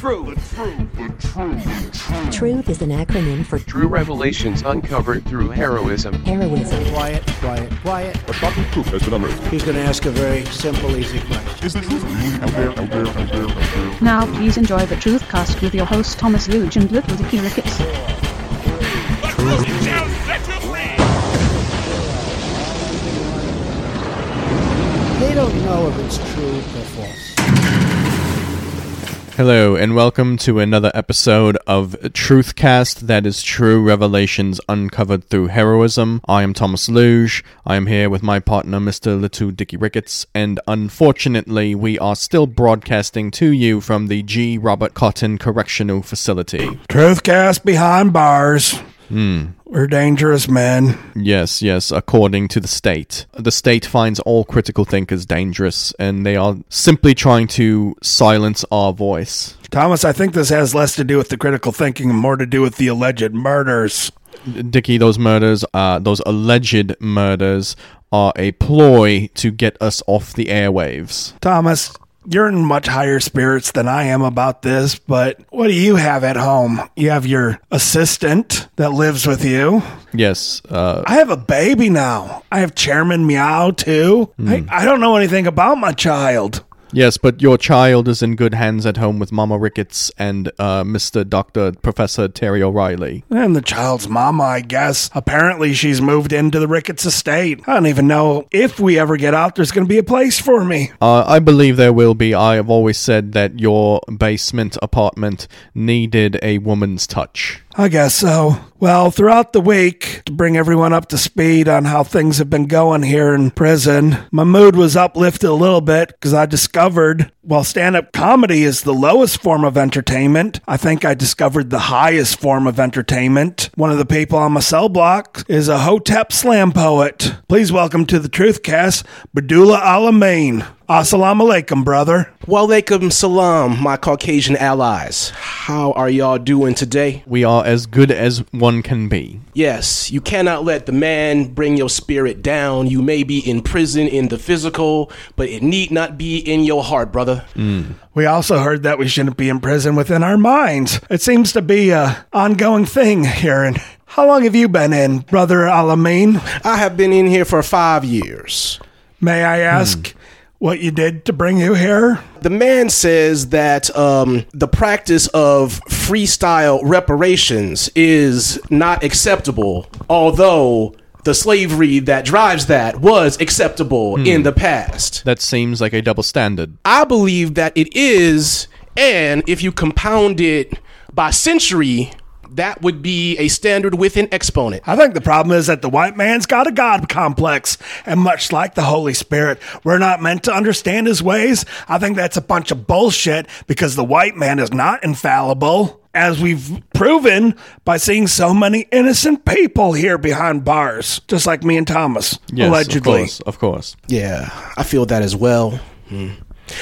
handle the truth. Truth is an acronym for True revelations uncovered through heroism. heroism. Quiet, quiet, quiet. A shocking truth has been unearthed. He's going to ask a very simple, easy question. Is the truth really out there, out there, out there, out there? Now please enjoy the Truth Truthcast with your host Thomas Luge and Little Dicky Ricketts. They don't know if it's true or false. Hello, and welcome to another episode of Truthcast that is true revelations uncovered through heroism. I am Thomas Luge. I am here with my partner, Mr. Little Dicky Ricketts, and unfortunately, we are still broadcasting to you from the G. Robert Cotton Correctional Facility. Truthcast behind bars. We're dangerous men. Yes, yes, according to the state. The state finds all critical thinkers dangerous, and they are simply trying to silence our voice. Thomas, I think this has less to do with the critical thinking and more to do with the alleged murders. Dickie, those murders, uh, those alleged murders, are a ploy to get us off the airwaves. Thomas, you're in much higher spirits than I am about this, but what do you have at home? You have your assistant that lives with you. Yes, uh, I have a baby now. I have Chairman Meow too. I, I don't know anything about my child. Yes, but your child is in good hands at home with Mama Ricketts and uh, Mr. Doctor Professor Terry O'Reilly. And the child's mama, I guess. Apparently, she's moved into the Ricketts estate. I don't even know if we ever get out, there's going to be a place for me. Uh, I believe there will be. I have always said that your basement apartment needed a woman's touch. I guess so. Well, throughout the week, to bring everyone up to speed on how things have been going here in prison, my mood was uplifted a little bit because I discovered while stand up comedy is the lowest form of entertainment, I think I discovered the highest form of entertainment. One of the people on my cell block is a Hotep slam poet. Please welcome to the Truthcast, Abdullah Alameen. Uh, Assalamu alaikum, brother. Wa Walaikum salam, my Caucasian allies. How are y'all doing today? We are as good as one can be. Yes, you cannot let the man bring your spirit down. You may be in prison in the physical, but it need not be in your heart, brother. Mm. We also heard that we shouldn't be in prison within our minds. It seems to be a ongoing thing here. And how long have you been in, brother Alameen? I have been in here for five years. May I ask hmm. What you did to bring you here? The man says that um, the practice of freestyle reparations is not acceptable, although the slavery that drives that was acceptable in the past. That seems like a double standard. I believe that it is, and if you compound it by century, that would be a standard with an exponent. I think the problem is that the white man's got a God complex. And much like the Holy Spirit, we're not meant to understand his ways. I think that's a bunch of bullshit because the white man is not infallible. As we've proven by seeing so many innocent people here behind bars, just like me and Thomas, Yes, allegedly. of course, of course. Yeah, I feel that as well. Hmm.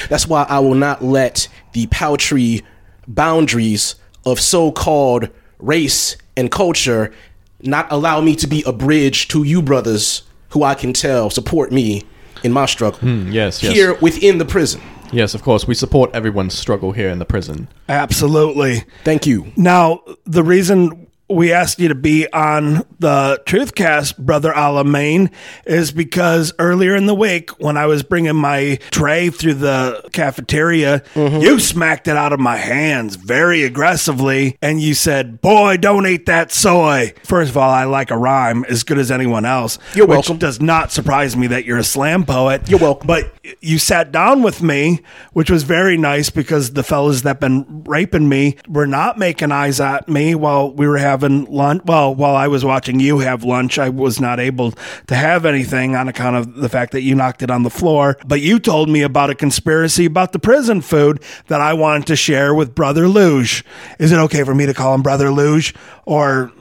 That's why I will not let the paltry boundaries of so called race and culture not allow me to be a bridge to you brothers who I can tell support me in my struggle hmm, Yes, yes. here within the prison. Yes, of course. We support everyone's struggle here in the prison. Absolutely. Thank you. Now, the reason we asked you to be on the Truthcast, Brother Alameen, is because earlier in the week, when I was bringing my tray through the cafeteria, mm-hmm. you smacked it out of my hands very aggressively, and you said, Boy, don't eat that soy. First of all, I like a rhyme as good as anyone else. You're which welcome. does not surprise me that you're a slam poet. You're welcome. But you sat down with me, which was very nice because the fellas that been raping me were not making eyes at me while we were having lunch. Well, while I was watching you have lunch, I was not able to have anything on account of the fact that you knocked it on the floor. But you told me about a conspiracy about the prison food that I wanted to share with Brother Luge. Is it okay for me to call him Brother Luge or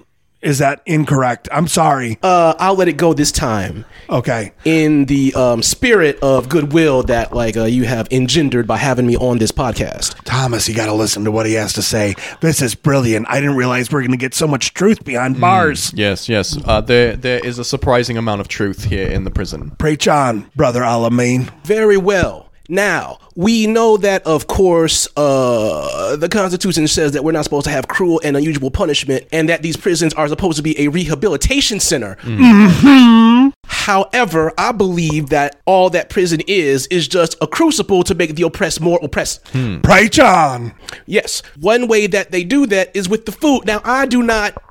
is that incorrect? I'm sorry. Uh, I'll let it go this time. Okay. in the um, spirit of goodwill that like uh, you have engendered by having me on this podcast. Thomas, you got to listen to what he has to say. This is brilliant. I didn't realize we are going to get so much truth behind bars. Yes, yes. Uh, there, there is a surprising amount of truth here in the prison. Preach on, brother Alameen. Very well. Now, we know that, of course, uh, the Constitution says that we're not supposed to have cruel and unusual punishment and that these prisons are supposed to be a rehabilitation center. Mm-hmm. However, I believe that all that prison is, is just a crucible to make the oppressed more oppressed. Hmm. Preach on. Yes, one way that they do that is with the food. Now, I do not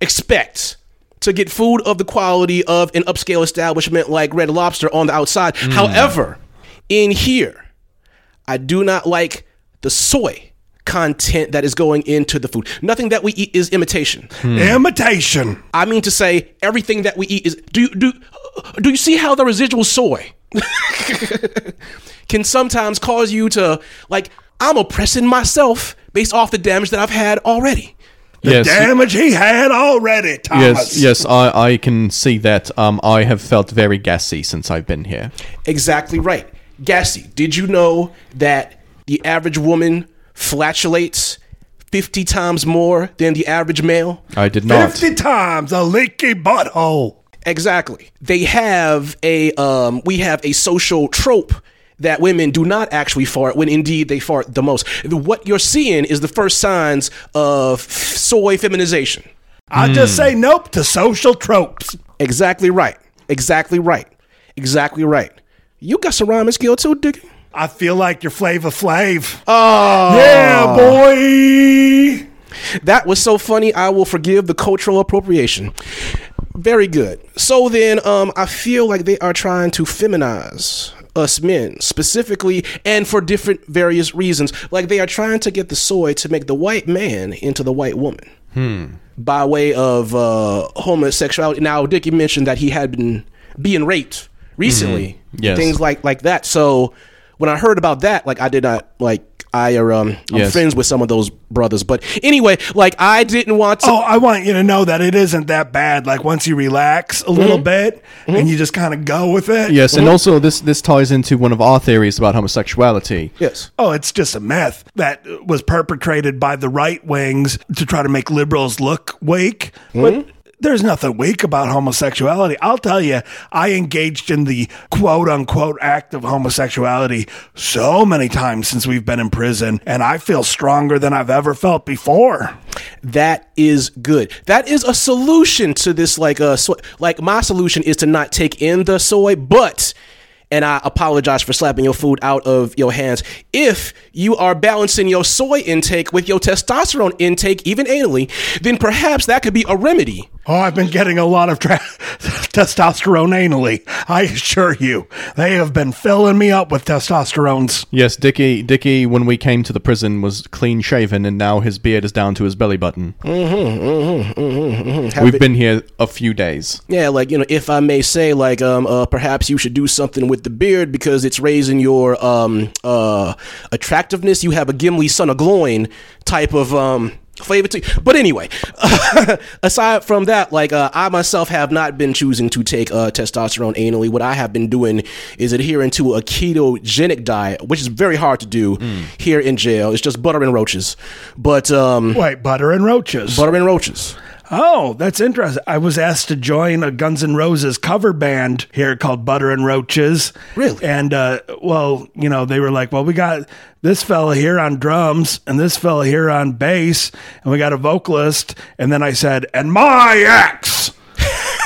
expect to get food of the quality of an upscale establishment like Red Lobster on the outside. Hmm. However, in here, I do not like the soy content that is going into the food. Nothing that we eat is imitation. Imitation. I mean to say everything that we eat is do you do do you see how the residual soy can sometimes cause you to like I'm oppressing myself based off the damage that I've had already. yes, Damage he had already, Thomas. yes, yes. I, I can see that. Um, I have felt very gassy since I've been here. Exactly right. Gassy, did you know that the average woman flatulates 50 times more than the average male? I did not. 50 times a leaky butthole. Exactly. They have a um we have a social trope that women do not actually fart when indeed they fart the most. What you're seeing is the first signs of soy feminization. I Hmm. just say nope to social tropes. Exactly right. Exactly right. Exactly right. You got some rhyming skill too, Dick. I feel like you're Flavor Flav. Oh, Yeah, boy. That was so funny. I will forgive the cultural appropriation. Very good. So then, um, I feel like they are trying to feminize us men specifically and for different various reasons. Like they are trying to get the soy to make the white man into the white woman. By way of uh, homosexuality. Now, Dickie mentioned that he had been being raped recently. Yes. Things like like that. So when I heard about that, like I did not like I are um I'm Yes. friends with some of those brothers. But anyway, like I didn't want to Oh, I want you to know that it isn't that bad. Like once you relax a little Mm-hmm. bit and you just kind of go with it. Yes, and also this this ties into one of our theories about homosexuality. Yes. Oh, it's just a myth that was perpetrated by the right wings to try to make liberals look weak. But there's nothing weak about homosexuality. I'll tell you, I engaged in the quote unquote act of homosexuality so many times since we've been in prison, and I feel stronger than I've ever felt before. That is good. That is a solution to this. Like uh, soy, like my solution is to not take in the soy, but. And I apologize for slapping your food out of your hands. If you are balancing your soy intake with your testosterone intake, even anally, then perhaps that could be a remedy. Oh, I've been getting a lot of tra- testosterone anally. I assure you, they have been filling me up with testosterones. Yes, Dickie Dickie when we came to the prison was clean shaven and now his beard is down to his belly button. Mm-hmm. We've been here a few days. Yeah, like you know, if I may say, like um, uh, perhaps you should do something with the beard because it's raising your um uh attractiveness. You have a Gimli son of Gloin type of um flavor to. But anyway, aside from that, like uh, I myself have not been choosing to take uh, testosterone anally. What I have been doing is adhering to a ketogenic diet, which is very hard to do here in jail. It's just butter and roaches, but um, Wait, butter and roaches. butter and roaches. Oh, that's interesting. I was asked to join a Guns N' Roses cover band here called Butter and Roaches. Really? And, uh, well, you know, they were like, well, we got this fella here on drums and this fella here on bass, and we got a vocalist. And then I said, and my ex.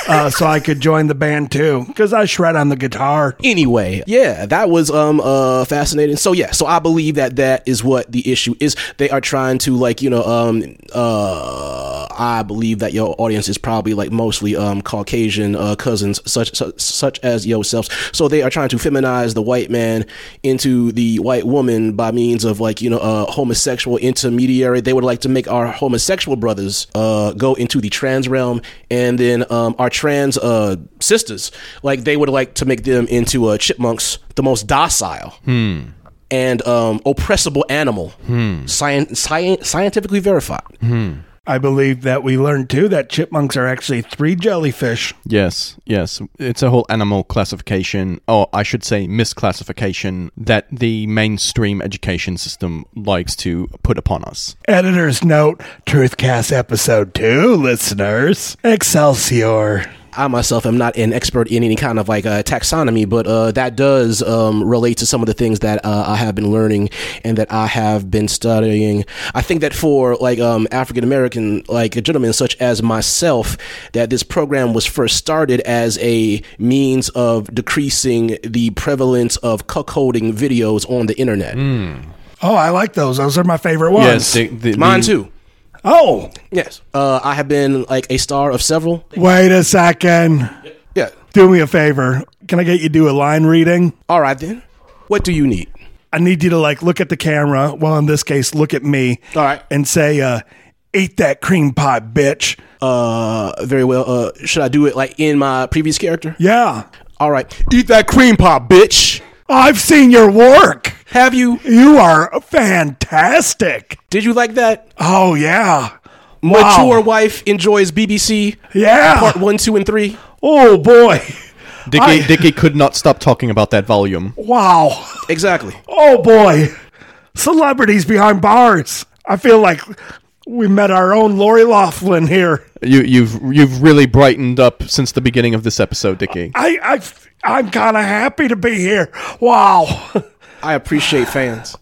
Uh, so I could join the band too, because I shred on the guitar. Anyway, yeah, that was um uh fascinating. So yeah, so I believe that that is what the issue is. They are trying to like you know um uh I believe that your audience is probably like mostly um Caucasian uh, cousins such, such such as yourselves. So they are trying to feminize the white man into the white woman by means of like you know a homosexual intermediary. They would like to make our homosexual brothers uh go into the trans realm, and then um our trans uh sisters. Like they would like to make them into uh chipmunks, the most docile and um, oppressible animal, Scien- scien- scientifically verified. I believe that we learned too that chipmunks are actually three jellyfish. Yes, yes. It's a whole animal classification, or I should say misclassification, that the mainstream education system likes to put upon us. Editor's note Truthcast episode 2, listeners. Excelsior. I myself am not an expert in any kind of like uh, taxonomy, but uh, that does um, relate to some of the things that uh, I have been learning and that I have been studying. I think that for like um, African American like gentlemen such as myself, that this program was first started as a means of decreasing the prevalence of cuckolding videos on the internet. Oh, I like those. Those are my favorite ones. Yes, the, the, Mine the- too. Oh, Yes. Uh, I have been like a star of several. wait a second. Yeah. Do me a favor. Can I get you to do a line reading? All right then. What do you need? I need you to like look at the camera. Well, in this case, look at me. All right. And say, uh, eat that cream pie, bitch. Uh, very well. Uh, should I do it like in my previous character? Yeah. All right. Eat that cream pie, bitch. I've seen your work. Have you? You are fantastic. Did you like that? Oh, yeah. Mature wife enjoys BBC. Yeah. Part one, two, and three. Oh, boy. Dickie, I- Dickie could not stop talking about that volume. Wow. Exactly. Oh boy, celebrities behind bars. I feel like we met our own Lori Loughlin here. You, you've you've really brightened up since the beginning of this episode, Dickie. I, I I'm kind of happy to be here. Wow. I appreciate fans.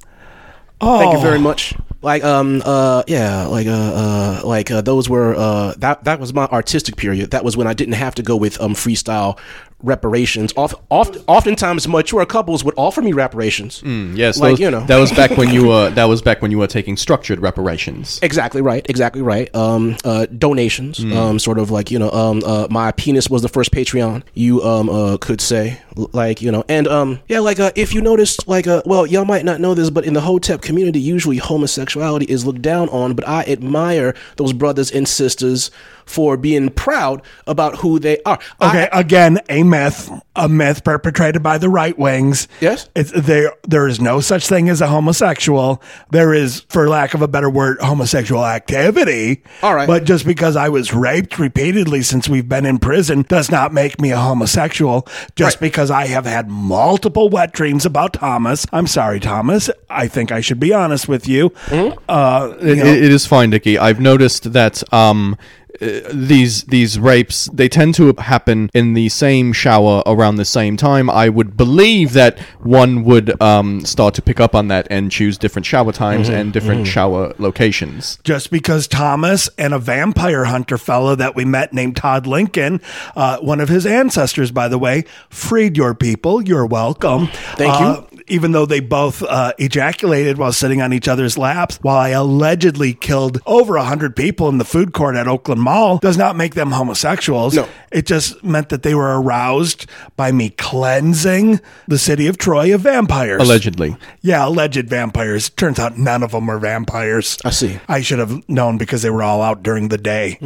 Oh, Thank you very much. Like um uh yeah like uh uh like uh, those were uh that that was my artistic period. That was when I didn't have to go with um freestyle reparations. Oft, oft, oftentimes mature couples would offer me reparations. Yes, Like, those- you know. that was back when you were that was back when you were taking structured reparations. Exactly right. Exactly right. Um, uh, donations. Um, sort of like you know, um, uh, my penis was the first Patreon. You um, uh, could say like you know, and um, yeah, like uh, if you noticed, like uh, well, y'all might not know this, but in the Hotep community, usually homosexuality is looked down on. But I admire those brothers and sisters for being proud about who they are. I- Okay, again, a myth, a myth perpetrated by the right wings. Yes? it's there. There is no such thing as a homosexual. There is, for lack of a better word, homosexual activity. All right. but just because I was raped repeatedly since we've been in prison does not make me a homosexual. Just Right. because I have had multiple wet dreams about Thomas. I'm sorry, Thomas. I think I should be honest with you. Mm-hmm. Uh, you It, it is fine, Dickie. I've noticed that um, uh, these these rapes they tend to happen in the same shower around the same time. I would believe that one would um, start to pick up on that and choose different shower times and different shower locations. just because Thomas and a vampire hunter fellow that we met named Todd Lincoln, uh, one of his ancestors, by the way, freed your people. You're welcome. Thank you. Even though they both uh, ejaculated while sitting on each other's laps, while I allegedly killed over a hundred people in the food court at Oakland Mall, does not make them homosexuals. No. It just meant that they were aroused by me cleansing the city of Troy of vampires. Allegedly, Yeah, alleged vampires. Turns out none of them were vampires. I see. I should have known because they were all out during the day.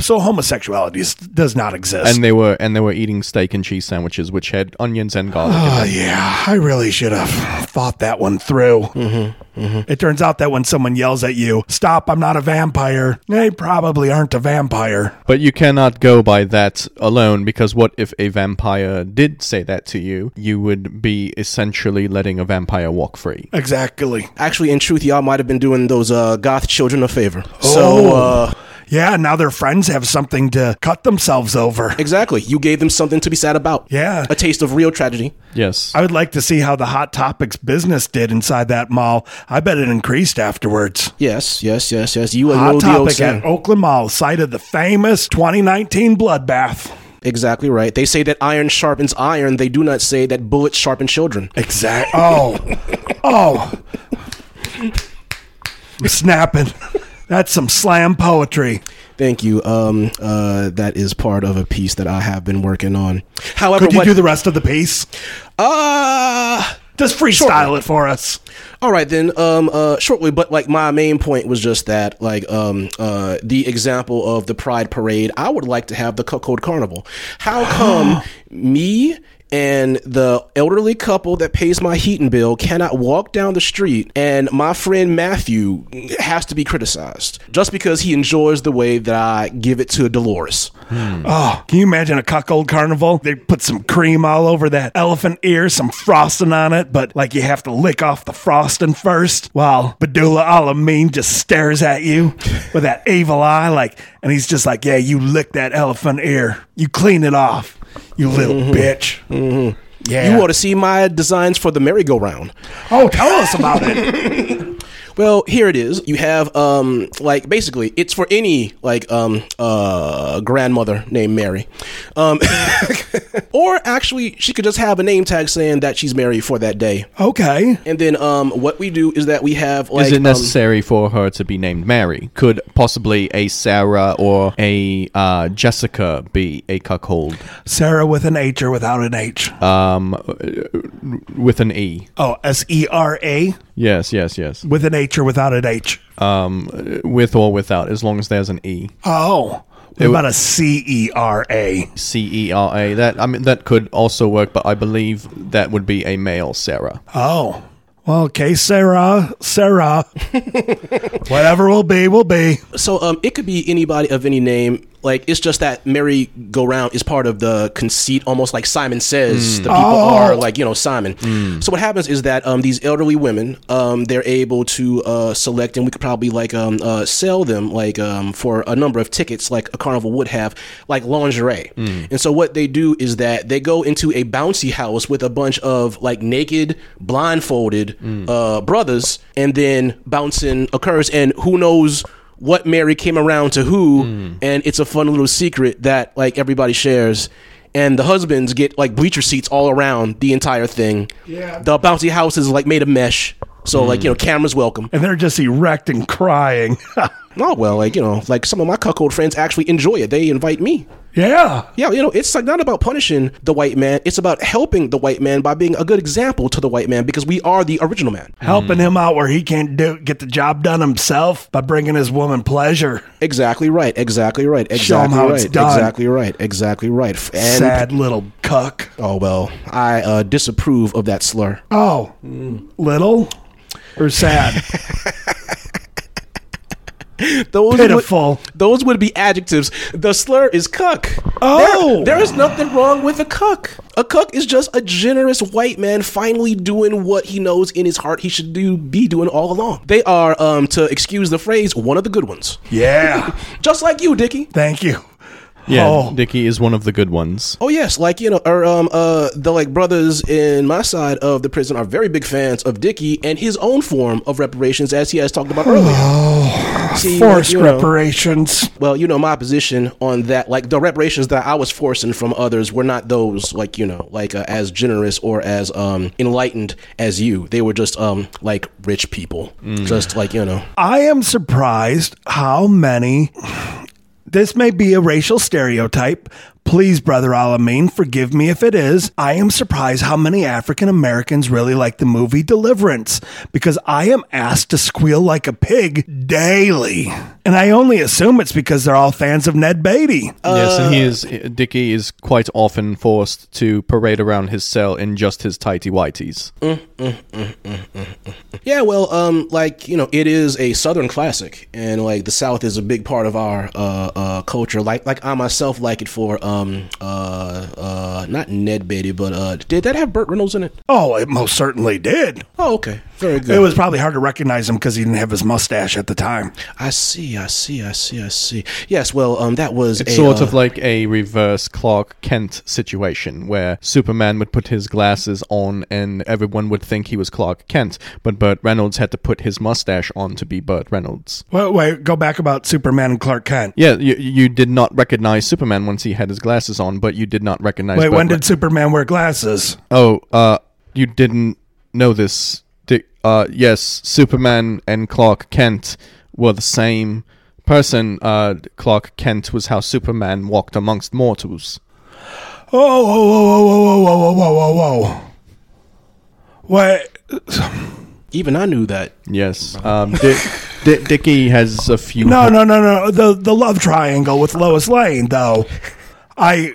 So homosexuality is, does not exist. and they were and they were eating steak and cheese sandwiches, which had onions and garlic. Oh, yeah, I really should have thought that one through. It turns out that when someone yells at you, "Stop! I'm not a vampire," they probably aren't a vampire. But you cannot go by that alone because what if a vampire did say that to you? You would be essentially letting a vampire walk free. Exactly. Actually, in truth, y'all might have been doing those uh, goth children a favor. So, uh, Yeah, now their friends have something to cut themselves over. Exactly. You gave them something to be sad about. Yeah. A taste of real tragedy. Yes. I would like to see how the Hot Topics business did inside that mall. I bet it increased afterwards. Yes, yes, yes, yes. You and Hot Topic at Oakland Mall, site of the famous 2019 bloodbath. Exactly right. They say that iron sharpens iron. They do not say that bullets sharpen children. Exact. Oh, oh, I'm snapping. That's some slam poetry. Thank you. Um, uh, that is part of a piece that I have been working on. However, Could you what, do the rest of the piece? uh, Just freestyle it for us. all right then. Um, uh, shortly, but like my main point was just that, like, um, uh, the example of the Pride Parade. I would like to have the Cuckold Carnival. How come me? And the elderly couple that pays my heating bill cannot walk down the street, and my friend Matthew has to be criticized just because he enjoys the way that I give it to Dolores. Hmm. Oh, can you imagine a cuckold carnival? They put some cream all over that elephant ear, some frosting on it, but like you have to lick off the frosting first while Abdullah Alameen just stares at you with that evil eye, like, and he's just like, yeah, you lick that elephant ear. You clean it off, you little bitch. Mm-hmm. Yeah. You ought to see my designs for the merry-go-round. oh, tell us about it. Well, here it is. You have um like basically it's for any like um uh grandmother named Mary. Um or actually she could just have a name tag saying that she's Mary for that day. Okay. And then um what we do is that we have like Is it um, necessary for her to be named Mary? Could possibly a Sarah or a uh, Jessica be a cuckold Sarah with an H or without an H? um, with an E? Oh, S E R A Yes, yes, yes. with an H or without an H. Um, with or without, as long as there's an E. Oh. What about a C E R A? C E R A. That I mean, that could also work, but I believe that would be a male Sarah. Oh. Well, okay, Sarah, Sarah. Whatever will be, will be. so um it could be anybody of any name. Like it's just that merry go round is part of the conceit, almost like Simon says the people Oh. are like you know Simon. So what happens is that um these elderly women um they're able to uh select and we could probably like um uh sell them like um for a number of tickets like a carnival would have like lingerie. And so what they do is that they go into a bouncy house with a bunch of like naked blindfolded uh brothers and then bouncing occurs and who knows what Mary came around to who, hmm. and it's a fun little secret that like everybody shares. And the husbands get like bleacher seats all around the entire thing. Yeah. The bouncy house is like made of mesh, so like hmm. you know cameras welcome. And they're just erect and crying. Oh well, like you know, like some of my cuckold friends actually enjoy it. They invite me. Yeah. Yeah, you know, it's like not about punishing the white man. It's about helping the white man by being a good example to the white man because we are the original man. Helping him out where he can't do get the job done himself by bringing his woman pleasure. Exactly right. Exactly right. Exactly Show 'em how right. it's done. Exactly right. Exactly right. And Sad little cuck. Oh well, I uh, disapprove of that slur. Oh, little or sad? Those Pitiful. Would, those would be adjectives. The slur is cuck. Oh. There- there is nothing wrong with a cuck. A cuck is just a generous white man finally doing what he knows in his heart he should do be doing all along. They are, um, to excuse the phrase, one of the good ones. Yeah. Just like you, Dickie. Thank you. Yeah, Oh. Dickie is one of the good ones. Oh yes, like you know, or um, uh, the like brothers in my side of the prison are very big fans of Dickie and his own form of reparations, as he has talked about earlier. See, like, Forced you know, reparations. Well, you know, my position on that, like the reparations that I was forcing from others were not those, like, you know, like uh, as generous or as um, enlightened as you. They were just um, like rich people. Just like, you know. I am surprised how many. This may be a racial stereotype. Please, Brother Alameen, forgive me if it is. I am surprised how many African Americans really like the movie Deliverance because I am asked to squeal like a pig daily. And I only assume it's because they're all fans of Ned Beatty. yes, and he is Dickie is quite often forced to parade around his cell in just his tighty whities. Yeah, well, um, like, you know, it is a Southern classic. And, like, the South is a big part of our uh, uh, culture. Like, like I myself like it for, um, uh, uh, not Ned Beatty, but uh, did that have Burt Reynolds in it? Oh, it most certainly did. Oh, okay. Very good. It was probably hard to recognize him because he didn't have his mustache at the time. I see, I see, I see, I see. Yes, well, um, that was It's a, sort uh, of like a reverse Clark Kent situation where Superman would put his glasses on and everyone would think he was Clark Kent, but Burt Reynolds had to put his mustache on to be Burt Reynolds. Wait, wait, go back about Superman and Clark Kent. Yeah, you, you did not recognize Superman once he had his glasses on, but you did not recognize. Wait, Burt when Re- did Superman wear glasses? Oh, uh, you didn't know this. Di- Uh, yes, Superman and Clark Kent were the same person. Uh, Clark Kent was how Superman walked amongst mortals. Oh, whoa, whoa, whoa, whoa, whoa, whoa, whoa, whoa. whoa! Wait, even I knew that. Yes. Um, Di- Di- Dickie has a few. no, no, no, no. The the love triangle with Lois Lane, though. I.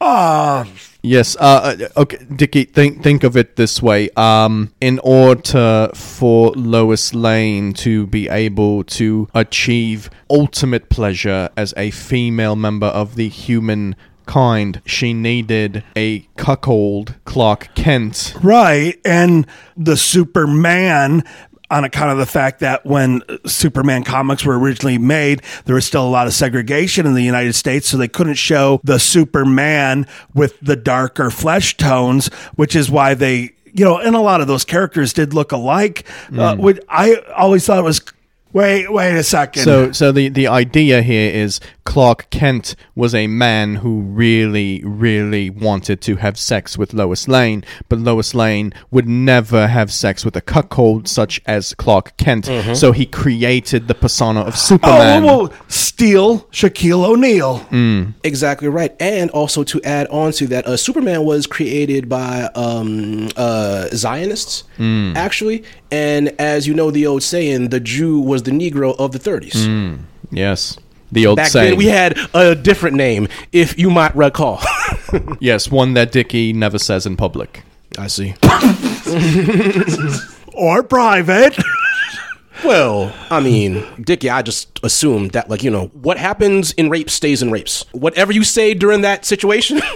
Uh, Yes. Uh, uh, okay, Dickie. Think think of it this way. Um, in order for Lois Lane to be able to achieve ultimate pleasure as a female member of the human kind, she needed a cuckold Clark Kent. right. And the Superman, on account of the fact that when Superman comics were originally made, there was still a lot of segregation in the United States, so they couldn't show the Superman with the darker flesh tones, which is why they. You know, and a lot of those characters did look alike. Uh, which I always thought it was. Wait, wait a second. So, so the, the idea here is Clark Kent was a man who really, really wanted to have sex with Lois Lane, but Lois Lane would never have sex with a cuckold such as Clark Kent. So he created the persona of oh, Superman. well, well, steal Shaquille O'Neal. Exactly right. And also to add on to that, uh, Superman was created by um, uh, Zionists, actually. And as you know, the old saying, the Jew was the Negro of the 30s. Yes. The old Back saying. then, we had a different name, if you might recall. yes, one that Dickie never says in public. I see. Or private. Well, I mean, Dickie, I just assumed that, like, you know, what happens in rape stays in rapes. Whatever you say during that situation,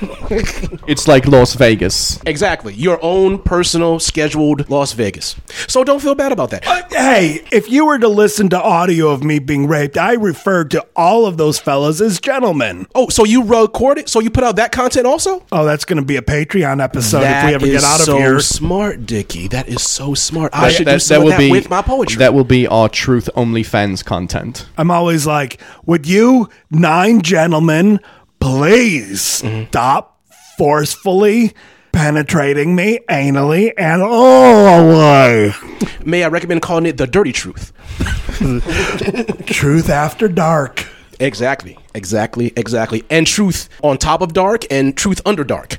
It's like Las Vegas. exactly. Your own personal, scheduled Las Vegas. So don't feel bad about that. Uh, hey, if you were to listen to audio of me being raped, I referred to all of those fellas as gentlemen. Oh, so you recorded? So you put out that content also? Oh, that's going to be a Patreon episode That if we ever get out of here. so here. smart, Dickie. That is so smart. I That- should that- do some that of will that be with my poetry. That will be our Truth Only fans content. I'm always like, would you nine gentlemen please mm-hmm. stop forcefully penetrating me anally and all the way? May I recommend calling it the dirty truth? Truth after dark. Exactly. Exactly. Exactly. And truth on top of dark and truth under dark.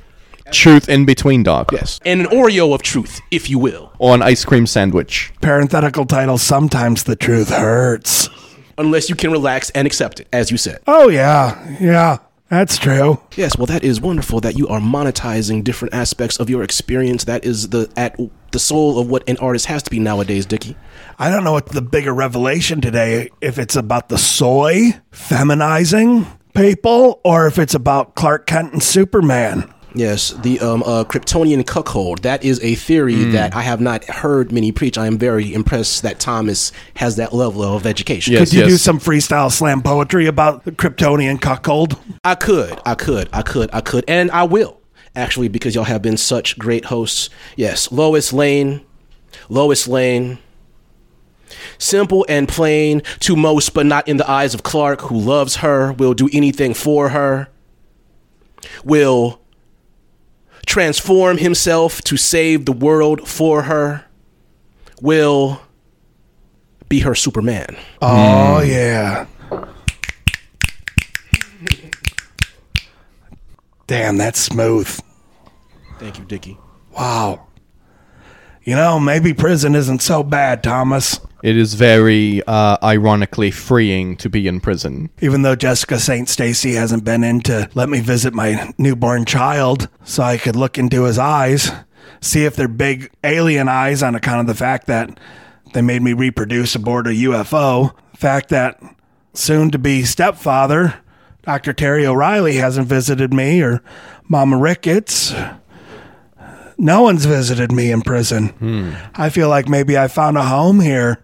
Truth in between dark. Yes. And an Oreo of truth, if you will. Or an ice cream sandwich. Parenthetical title Sometimes the Truth Hurts. Unless you can relax and accept it, as you said. Oh, yeah. Yeah. That's true. Yes, well, that is wonderful that you are monetizing different aspects of your experience. That is the at the soul of what an artist has to be nowadays, Dickie. I don't know what the bigger revelation today, if it's about the soy feminizing people or if it's about Clark Kent and Superman. Yes, the um, uh, Kryptonian cuckold. That is a theory Hmm. that I have not heard many preach. I am very impressed that Thomas has that level of education. Yes. Could you do some freestyle slam poetry about the Kryptonian cuckold? I could, I could, I could, I could, and I will actually because y'all have been such great hosts. Yes, Lois Lane, Lois Lane. Simple and plain to most, but not in the eyes of Clark, who loves her, will do anything for her, will transform himself to save the world for her, will be her Superman. Oh, mm. yeah. Damn, that's smooth. Thank you, Dickie. Wow. You know, maybe prison isn't so bad, Thomas. It is very uh, ironically freeing to be in prison. Even though Jessica St. Stacy hasn't been in to let me visit my newborn child so I could look into his eyes, see if they're big alien eyes on account of the fact that they made me reproduce aboard a UFO. Fact that soon to be stepfather, Dr. Terry O'Reilly, hasn't visited me or Mama Ricketts. No one's visited me in prison. Hmm. I feel like maybe I found a home here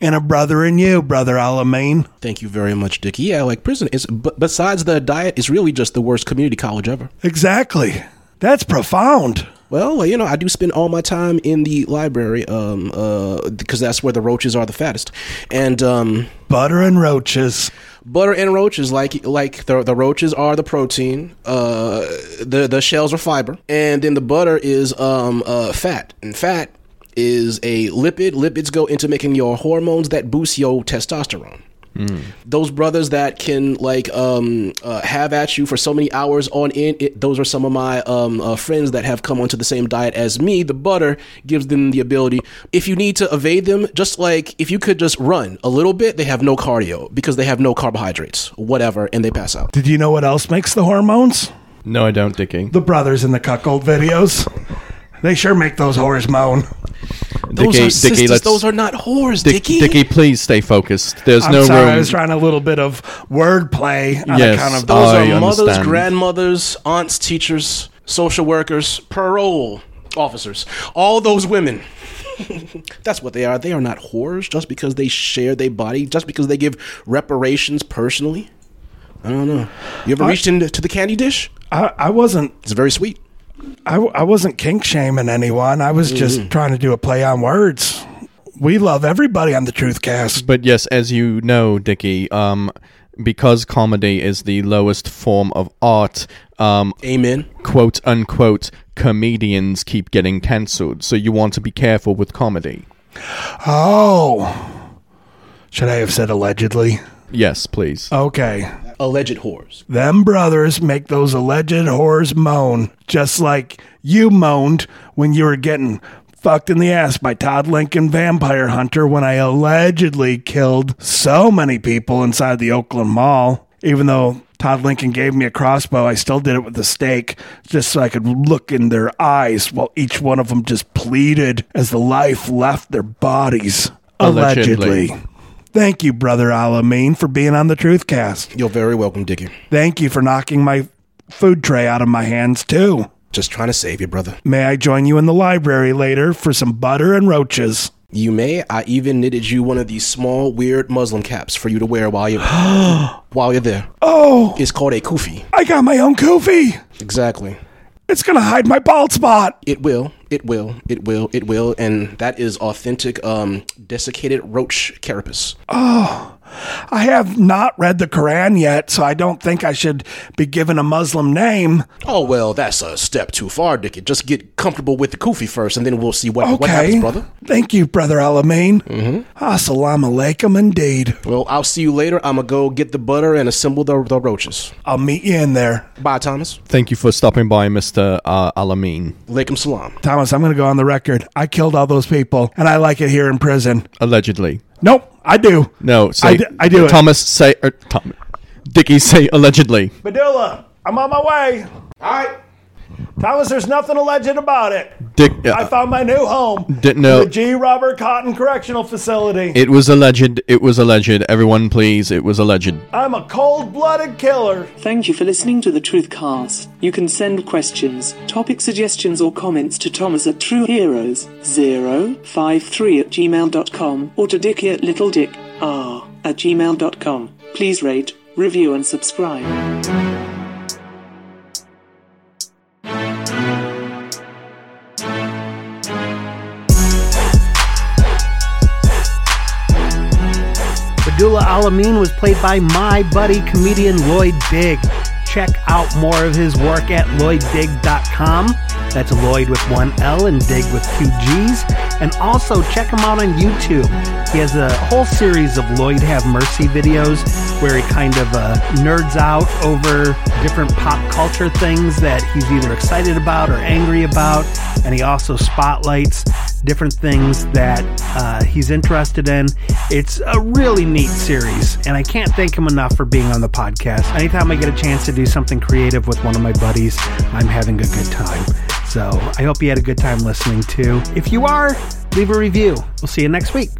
and a brother in you, Brother Alameen. Thank you very much, Dickie. Yeah, like prison is, but besides the diet, is really just the worst community college ever. Exactly. That's profound. Well, you know, I do spend all my time in the library, um, uh, because that's where the roaches are the fattest, and um, Butter and roaches. butter and roaches, like like the the roaches are the protein, uh, the the shells are fiber, and then the butter is um uh fat, and fat is a lipid. Lipids go into making your hormones that boost your testosterone. Those brothers that can like um, uh, have at you for so many hours on end. It, those are some of my um, uh, friends that have come onto the same diet as me. The butter gives them the ability. If you need to evade them, just like if you could just run a little bit, they have no cardio because they have no carbohydrates, whatever, and they pass out. Did you know what else makes the hormones? No, I don't, Dickie. The brothers in the cuckold videos. They sure make those whores moan. Those Dickie, are sisters. Dickie, let's. those are not whores, Dick, Dickie. Dickie, please stay focused. There's I'm no sorry, room. I was trying a little bit of wordplay on Yes. account of Those I are mothers, understand. grandmothers, aunts, teachers, social workers, parole officers. All those women. That's what they are. They are not whores just because they share their body, just because they give reparations personally. I don't know. You ever reached into the candy dish? I, I wasn't It's very sweet. I, I wasn't kink shaming anyone. I was just trying to do a play on words. We love everybody on the Truth Cast. But yes, as you know, Dickie, um, because comedy is the lowest form of art, um, Amen. quote unquote, comedians keep getting cancelled. So you want to be careful with comedy. Oh. Should I have said allegedly? Yes, please. Okay. Alleged whores. Them brothers make those alleged whores moan, just like you moaned when you were getting fucked in the ass by Todd Lincoln Vampire Hunter when I allegedly killed so many people inside the Oakland Mall. Even though Todd Lincoln gave me a crossbow, I still did it with a stake just so I could look in their eyes while each one of them just pleaded as the life left their bodies. Allegedly. allegedly. Thank you, Brother Alameen, for being on the Truthcast. You're very welcome, Dickie. Thank you for knocking my food tray out of my hands, too. Just trying to save you, brother. May I join you in the library later for some butter and roaches? You may. I even knitted you one of these small, weird Muslim caps for you to wear while you while you're there. Oh, It's called a kufi. I got my own kufi. Exactly. It's to hide my bald spot. It will. It will. It will. It will. And that is authentic um desiccated roach carapace. I have not read the Quran yet, so I don't think I should be given a Muslim name. Oh well, that's a step too far, Dickie. Just get comfortable with the kufi first, and then we'll see what what happens, brother. Thank you, Brother Alameen. Mm-hmm. Assalamu alaikum indeed. Well, I'll see you later. I'm gonna go get the butter and assemble the, the roaches. I'll meet you in there. Bye, Thomas. Thank you for stopping by, Mr. Uh, Alameen. Alaikum salam. Thomas, I'm going to go on the record. I killed all those people, and I like it here in prison. Allegedly. Nope, I do. No, say, I d- I do it. Thomas, say, er, or, Tom, Dickie, say allegedly. Medulla, I'm on my way. All right. Thomas, there's nothing alleged about it. Dick, I uh, found my new home. Didn't know- The G. Robert Cotton Correctional Facility. it was alleged. It was alleged. Everyone, please. It was alleged. I'm a cold blooded killer. Thank you for listening to the Truthcast. You can send questions, topic suggestions, or comments to Thomas at TrueHeroes053 at gmail.com or to Dickie at LittleDickR at gmail.com. Please rate, review, and subscribe. Abdullah Alameen was played by my buddy comedian Lloyd Digg. Check out more of his work at lloyddigg.com. That's Lloyd with one L and Dig with two G's. And also check him out on YouTube. He has a whole series of Lloyd Have Mercy videos where he kind of uh, nerds out over different pop culture things that he's either excited about or angry about. And he also spotlights different things that uh, he's interested in. It's a really neat series, and I can't thank him enough for being on the podcast. Anytime I get a chance to do something creative with one of my buddies, I'm having a good time. So I hope you had a good time listening too. If you are, leave a review. We'll see you next week.